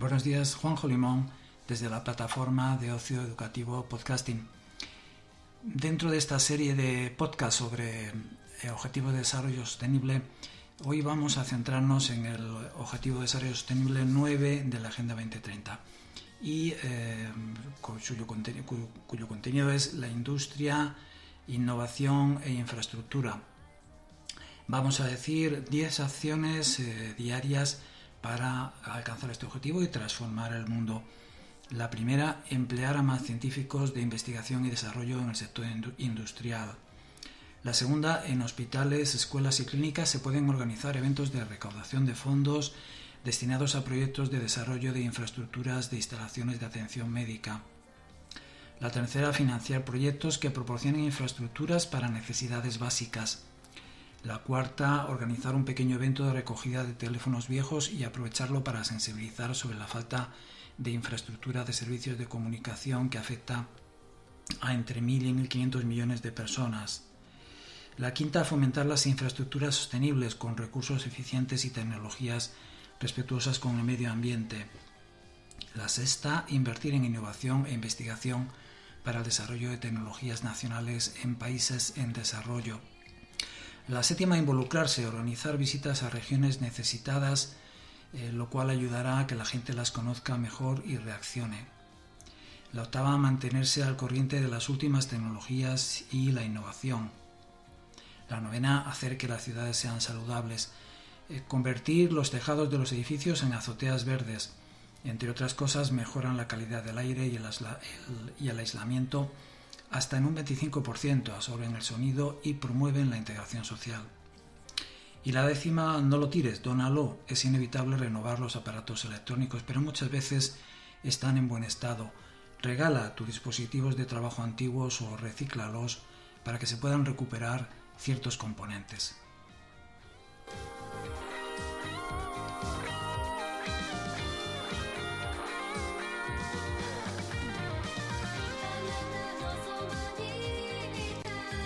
Buenos días, Juanjo Limón, desde la plataforma de ocio educativo Podcasting. Dentro de esta serie de podcasts sobre eh, Objetivo de Desarrollo Sostenible, hoy vamos a centrarnos en el Objetivo de Desarrollo Sostenible 9 de la Agenda 2030 y eh, cuyo, cuyo, contenido es la industria, innovación e infraestructura. Vamos a decir 10 acciones eh, diarias para alcanzar este objetivo y transformar el mundo. La primera, emplear a más científicos de investigación y desarrollo en el sector industrial. La segunda, en hospitales, escuelas y clínicas se pueden organizar eventos de recaudación de fondos destinados a proyectos de desarrollo de infraestructuras de instalaciones de atención médica. La tercera, financiar proyectos que proporcionen infraestructuras para necesidades básicas. La cuarta, organizar un pequeño evento de recogida de teléfonos viejos y aprovecharlo para sensibilizar sobre la falta de infraestructura de servicios de comunicación que afecta a entre 1.000 y 1.500 millones de personas. La quinta, fomentar las infraestructuras sostenibles con recursos eficientes y tecnologías respetuosas con el medio ambiente. La sexta, invertir en innovación e investigación para el desarrollo de tecnologías nacionales en países en desarrollo. La séptima, involucrarse, organizar visitas a regiones necesitadas, eh, lo cual ayudará a que la gente las conozca mejor y reaccione. La octava, mantenerse al corriente de las últimas tecnologías y la innovación. La novena, hacer que las ciudades sean saludables, eh, convertir los tejados de los edificios en azoteas verdes. Entre otras cosas, mejoran la calidad del aire y el, y el aislamiento hasta en un 25% absorben el sonido y promueven la integración social. Y la décima, no lo tires, dónalo. Es inevitable renovar los aparatos electrónicos, pero muchas veces están en buen estado. Regala tus dispositivos de trabajo antiguos o recíclalos para que se puedan recuperar ciertos componentes.